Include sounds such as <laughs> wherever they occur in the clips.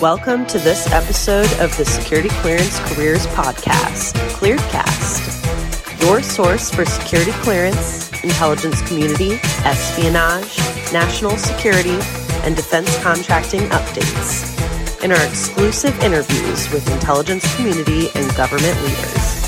Welcome to this episode of the Security Clearance Careers Podcast, ClearedCast, your source for security clearance, intelligence community, espionage, national security, and defense contracting updates, and our exclusive interviews with intelligence community and government leaders.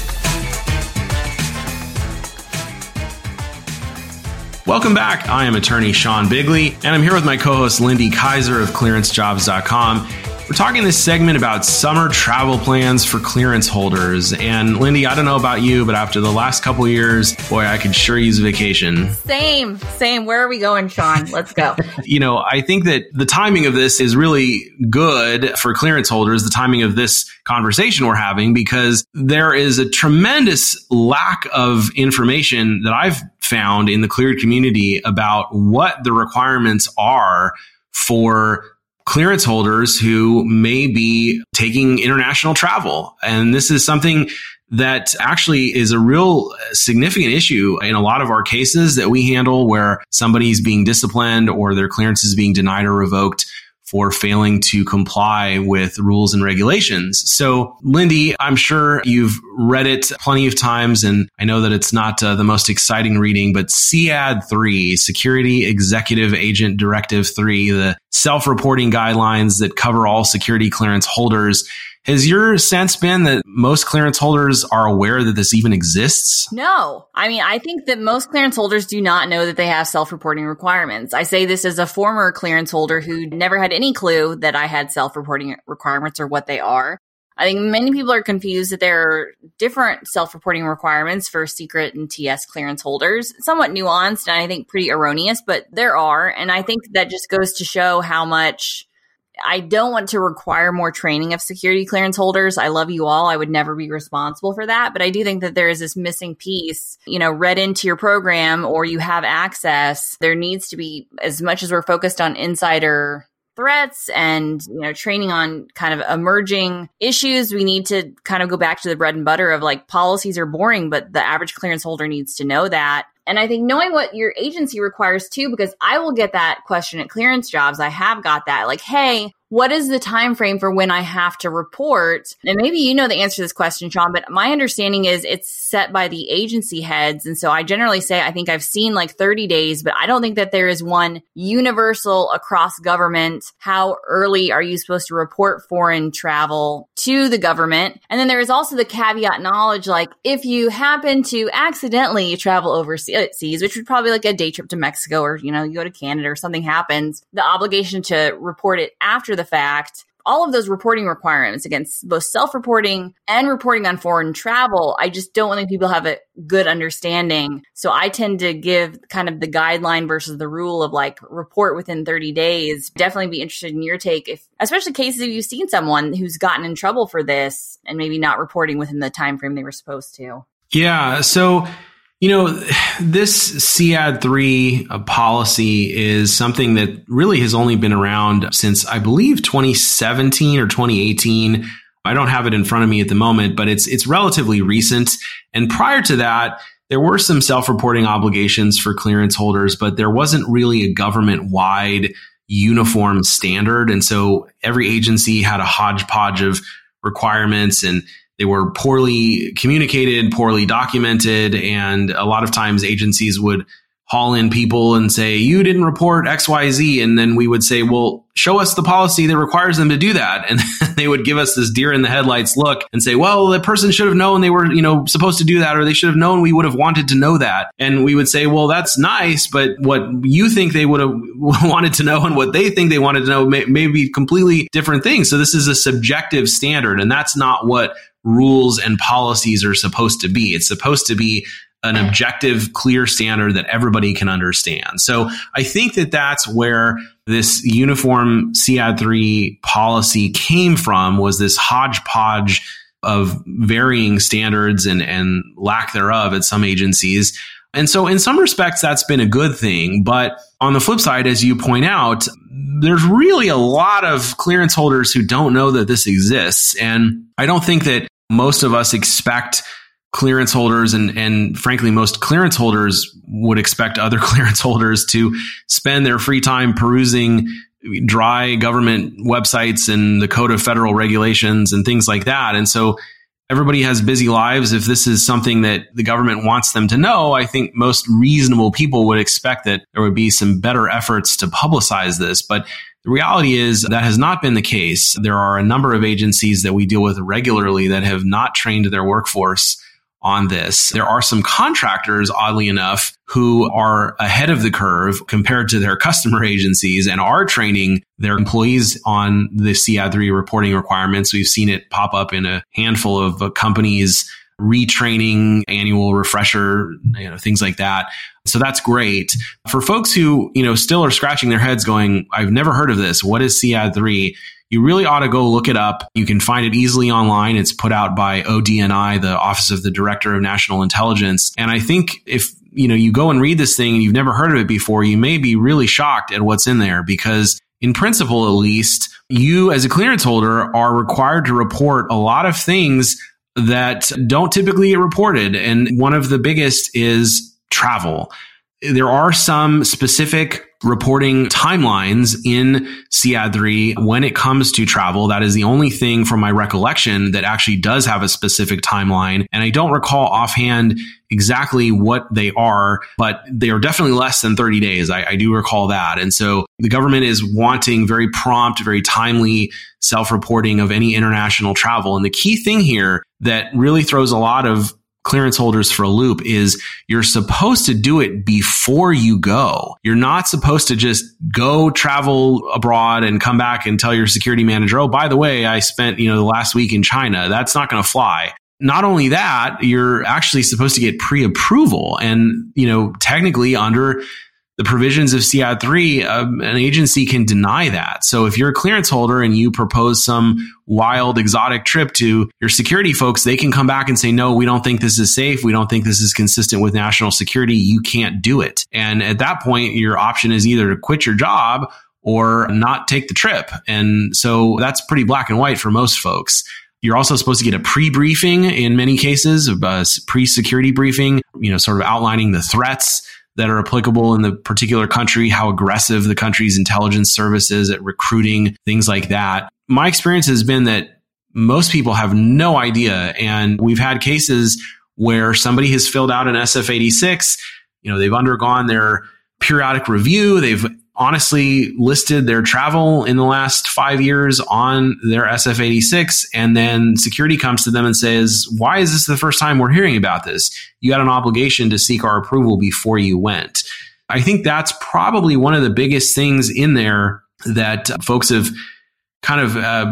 Welcome back. I am attorney Sean Bigley, and I'm here with my co host Lindy Kaiser of clearancejobs.com. We're talking this segment about summer travel plans for clearance holders. And Lindy, I don't know about you, but after the last couple years, boy, I could sure use a vacation. Same, same. Where are we going, Sean? Let's go. <laughs> you know, I think that the timing of this is really good for clearance holders, the timing of this conversation we're having, because there is a tremendous lack of information that I've found in the cleared community about what the requirements are for clearance holders who may be taking international travel. And this is something that actually is a real significant issue in a lot of our cases that we handle where somebody's being disciplined or their clearance is being denied or revoked for failing to comply with rules and regulations. So, Lindy, I'm sure you've read it plenty of times, and I know that it's not uh, the most exciting reading, but SEAD 3, Security Executive Agent Directive 3, the self reporting guidelines that cover all security clearance holders has your sense been that most clearance holders are aware that this even exists? No. I mean, I think that most clearance holders do not know that they have self reporting requirements. I say this as a former clearance holder who never had any clue that I had self reporting requirements or what they are. I think many people are confused that there are different self reporting requirements for secret and TS clearance holders. Somewhat nuanced and I think pretty erroneous, but there are. And I think that just goes to show how much I don't want to require more training of security clearance holders. I love you all. I would never be responsible for that. But I do think that there is this missing piece, you know, read into your program or you have access. There needs to be, as much as we're focused on insider threats and you know training on kind of emerging issues we need to kind of go back to the bread and butter of like policies are boring but the average clearance holder needs to know that and I think knowing what your agency requires too, because I will get that question at clearance jobs. I have got that. Like, hey, what is the time frame for when I have to report? And maybe you know the answer to this question, Sean, but my understanding is it's set by the agency heads. And so I generally say I think I've seen like 30 days, but I don't think that there is one universal across government. How early are you supposed to report foreign travel to the government? And then there is also the caveat knowledge like if you happen to accidentally travel overseas, which would probably like a day trip to Mexico or, you know, you go to Canada or something happens, the obligation to report it after the fact all of those reporting requirements against both self-reporting and reporting on foreign travel, I just don't think people have a good understanding. So I tend to give kind of the guideline versus the rule of like report within 30 days. Definitely be interested in your take if especially cases if you've seen someone who's gotten in trouble for this and maybe not reporting within the time frame they were supposed to. Yeah, so you know, this SEAD 3 uh, policy is something that really has only been around since I believe 2017 or 2018. I don't have it in front of me at the moment, but it's it's relatively recent. And prior to that, there were some self-reporting obligations for clearance holders, but there wasn't really a government-wide uniform standard. And so every agency had a hodgepodge of requirements and they were poorly communicated, poorly documented, and a lot of times agencies would haul in people and say, you didn't report XYZ. And then we would say, well, show us the policy that requires them to do that. <laughs> And they would give us this deer in the headlights look and say, well, the person should have known they were, you know, supposed to do that, or they should have known we would have wanted to know that. And we would say, well, that's nice, but what you think they would have <laughs> wanted to know and what they think they wanted to know may, may be completely different things. So this is a subjective standard, and that's not what rules and policies are supposed to be. It's supposed to be an objective, clear standard that everybody can understand. So I think that that's where this uniform SEAD 3 policy came from was this hodgepodge of varying standards and, and lack thereof at some agencies. And so in some respects, that's been a good thing. But on the flip side, as you point out, there's really a lot of clearance holders who don't know that this exists. And I don't think that most of us expect clearance holders and, and frankly, most clearance holders would expect other <laughs> clearance holders to spend their free time perusing dry government websites and the code of federal regulations and things like that. And so everybody has busy lives. If this is something that the government wants them to know, I think most reasonable people would expect that there would be some better efforts to publicize this. But the reality is that has not been the case. There are a number of agencies that we deal with regularly that have not trained their workforce on this. There are some contractors, oddly enough, who are ahead of the curve compared to their customer agencies and are training their employees on the SEAD3 reporting requirements. We've seen it pop up in a handful of companies retraining, annual refresher, you know, things like that. So that's great. For folks who, you know, still are scratching their heads going, I've never heard of this. What is SEAD3? you really ought to go look it up. You can find it easily online. It's put out by ODNI, the Office of the Director of National Intelligence. And I think if you know you go and read this thing and you've never heard of it before, you may be really shocked at what's in there because in principle at least, you as a clearance holder are required to report a lot of things that don't typically get reported. And one of the biggest is travel. There are some specific reporting timelines in SEAD3 when it comes to travel. That is the only thing from my recollection that actually does have a specific timeline. And I don't recall offhand exactly what they are, but they are definitely less than 30 days. I, I do recall that. And so the government is wanting very prompt, very timely self reporting of any international travel. And the key thing here that really throws a lot of clearance holders for a loop is you're supposed to do it before you go. You're not supposed to just go travel abroad and come back and tell your security manager, oh, by the way, I spent, you know, the last week in China. That's not going to fly. Not only that, you're actually supposed to get pre-approval and, you know, technically under the provisions of SEAD3, um, an agency can deny that. So if you're a clearance holder and you propose some wild exotic trip to your security folks, they can come back and say, no, we don't think this is safe. We don't think this is consistent with national security. You can't do it. And at that point, your option is either to quit your job or not take the trip. And so that's pretty black and white for most folks. You're also supposed to get a pre-briefing in many cases, a pre-security briefing, you know, sort of outlining the threats that are applicable in the particular country, how aggressive the country's intelligence service is at recruiting, things like that. My experience has been that most people have no idea. And we've had cases where somebody has filled out an SF 86, you know, they've undergone their periodic review, they've honestly listed their travel in the last five years on their SF 86. And then security comes to them and says, Why is this the first time we're hearing about this? You had an obligation to seek our approval before you went. I think that's probably one of the biggest things in there that folks have kind of uh,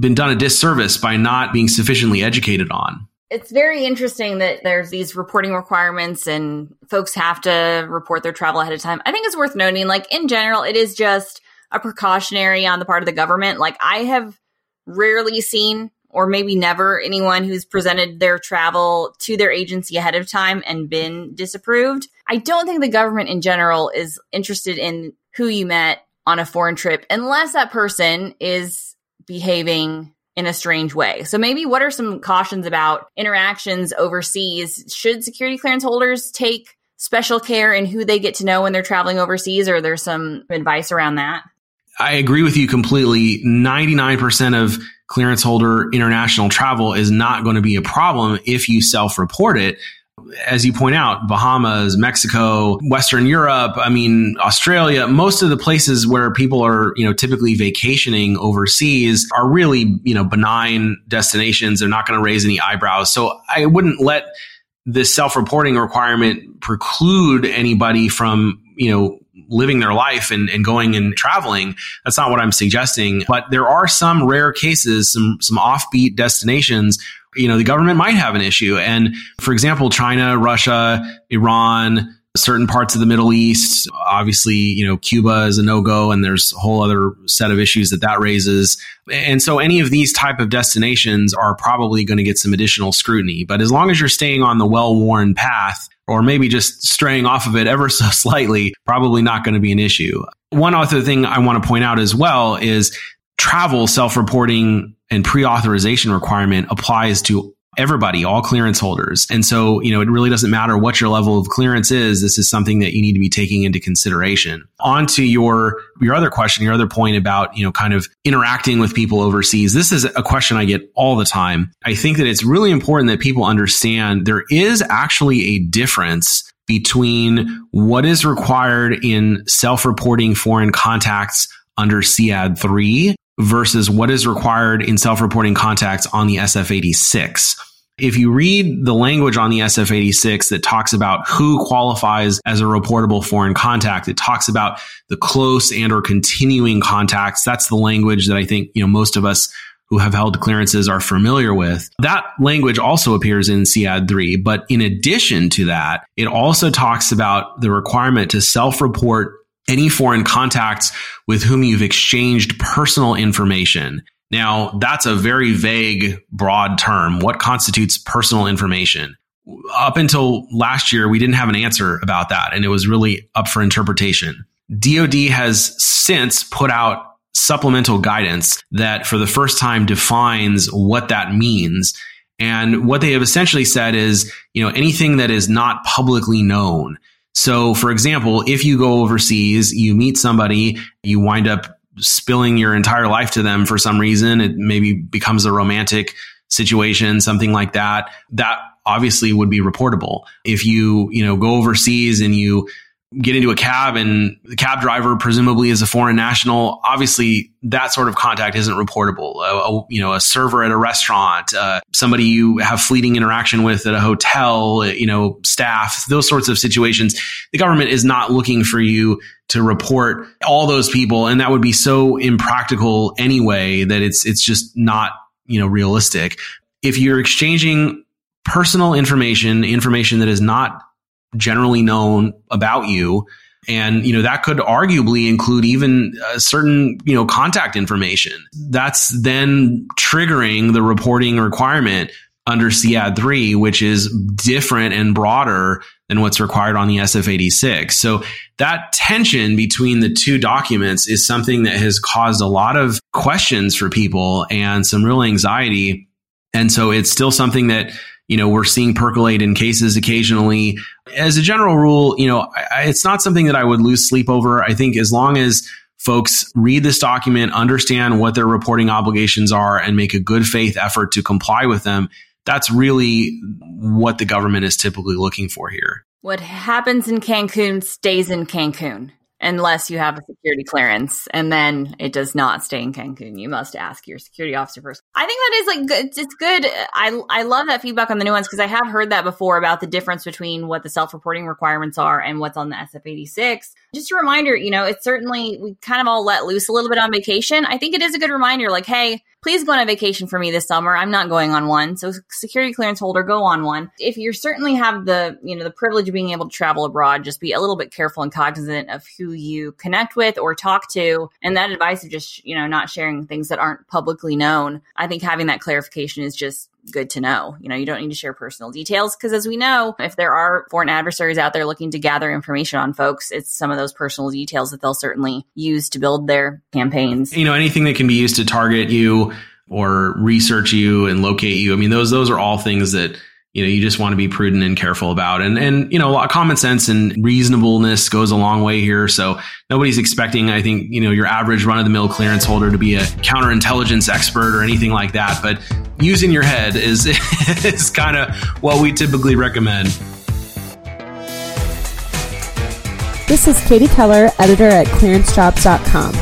been done a disservice by not being sufficiently educated on. It's very interesting that there's these reporting requirements and folks have to report their travel ahead of time. I think it's worth noting, like, in general, it is just a precautionary on the part of the government. Like, I have rarely seen, or maybe never, anyone who's presented their travel to their agency ahead of time and been disapproved. I don't think the government in general is interested in who you met on a foreign trip unless that person is behaving in a strange way. So maybe what are some cautions about interactions overseas? Should security clearance holders take special care in who they get to know when they're traveling overseas or there's some advice around that? I agree with you completely. 99% of clearance holder international travel is not going to be a problem if you self report it as you point out, Bahamas, Mexico, Western Europe, I mean, Australia, most of the places where people are, you know, typically vacationing overseas are really, you know, benign destinations. They're not going to raise any eyebrows. So I wouldn't let this self-reporting requirement preclude anybody from, you know, living their life and, and going and traveling. That's not what I'm suggesting. But there are some rare cases, some some offbeat destinations you know, the government might have an issue. And for example, China, Russia, Iran, certain parts of the Middle East, obviously, you know, Cuba is a no go and there's a whole other set of issues that that raises. And so any of these type of destinations are probably going to get some additional scrutiny. But as long as you're staying on the well worn path, or maybe just straying off of it ever <laughs> so slightly, probably not going to be an issue. One other thing I want to point out as well is travel self reporting and pre authorization requirement applies to everybody, all clearance holders. And so, you know, it really doesn't matter what your level of clearance is. This is something that you need to be taking into consideration. On to your, your other question, your other point about, you know, kind of interacting with people overseas. This is a question I get all the time. I think that it's really important that people understand there is actually a difference between what is required in self-reporting foreign contacts under SEAD 3 versus what is required in self-reporting contacts on the SF86. If you read the language on the SF86 that talks about who qualifies as a reportable foreign contact, it talks about the close and or continuing contacts. That's the language that I think, you know, most of us who have held clearances are familiar with. That language also appears in SEAD 3, but in addition to that, it also talks about the requirement to self-report any foreign contacts with whom you've exchanged personal information. Now, that's a very vague, broad term. What constitutes personal information? Up until last year, we didn't have an answer about that, and it was really up for interpretation. DoD has since put out supplemental guidance that for the first time defines what that means. And what they have essentially said is, you know, anything that is not publicly known. So, for example, if you go overseas, you meet somebody, you wind up spilling your entire life to them for some reason, it maybe becomes a romantic situation, something like that. That obviously would be reportable. If you, you know, go overseas and you get into a cab and the cab driver presumably is a foreign national obviously that sort of contact isn't reportable. A, a you know a server at a restaurant uh, somebody you have fleeting interaction with at a hotel you know staff those sorts of situations the government is not looking for you to report all those people. And that would be so impractical anyway that it's it's just not you know realistic. If you're exchanging personal information information that is not generally known about you. And, you know, that could arguably include even uh, certain, you know, contact information. That's then triggering the reporting requirement under SEAD 3, which is different and broader than what's required on the SF86. So that tension between the two documents is something that has caused a lot of questions for people and some real anxiety. And so it's still something that you know, we're seeing percolate in cases occasionally. As a general rule, you know, I, it's not something that I would lose sleep over. I think as long as folks read this document, understand what their reporting obligations are, and make a good faith effort to comply with them, that's really what the government is typically looking for here. What happens in Cancun stays in Cancun unless you have a security clearance and then it does not stay in Cancun. You must ask your security officer first. I think that is like good. It's good. I, I love that feedback on the nuance because I have heard that before about the difference between what the self-reporting requirements are and what's on the SF86. Just a reminder, you know, it's certainly, we kind of all let loose a little bit on vacation. I think it is a good reminder like, hey, please go on a vacation for me this summer. I'm not going on one. So security clearance holder, go on one. If you certainly have the, you know, the privilege of being able to travel abroad, just be a little bit careful and cognizant of who you connect with or talk to. And that advice of just, you know, not sharing things that aren't publicly known. I think having that clarification is just good to know. You know, you don't need to share personal details because, as we know, if there are foreign adversaries out there looking to gather information on folks, it's some of those personal details that they'll certainly use to build their campaigns. You know, anything that can be used to target you or research you and locate you. I mean, those those are all things that you know you just want to be prudent and careful about. And and you know a lot of common sense and reasonableness goes a long way here. So nobody's expecting i think you know your average run of the mill clearance holder to be a counterintelligence expert or anything like that. But using your head is <laughs> is kind of what we typically recommend. This is katie keller editor at clearancejobs.com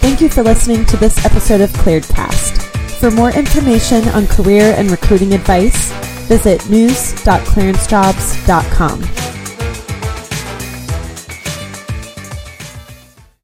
thank you for listening to this episode of clearedcast for more information on career and recruiting advice visit news.clearancejobs.com.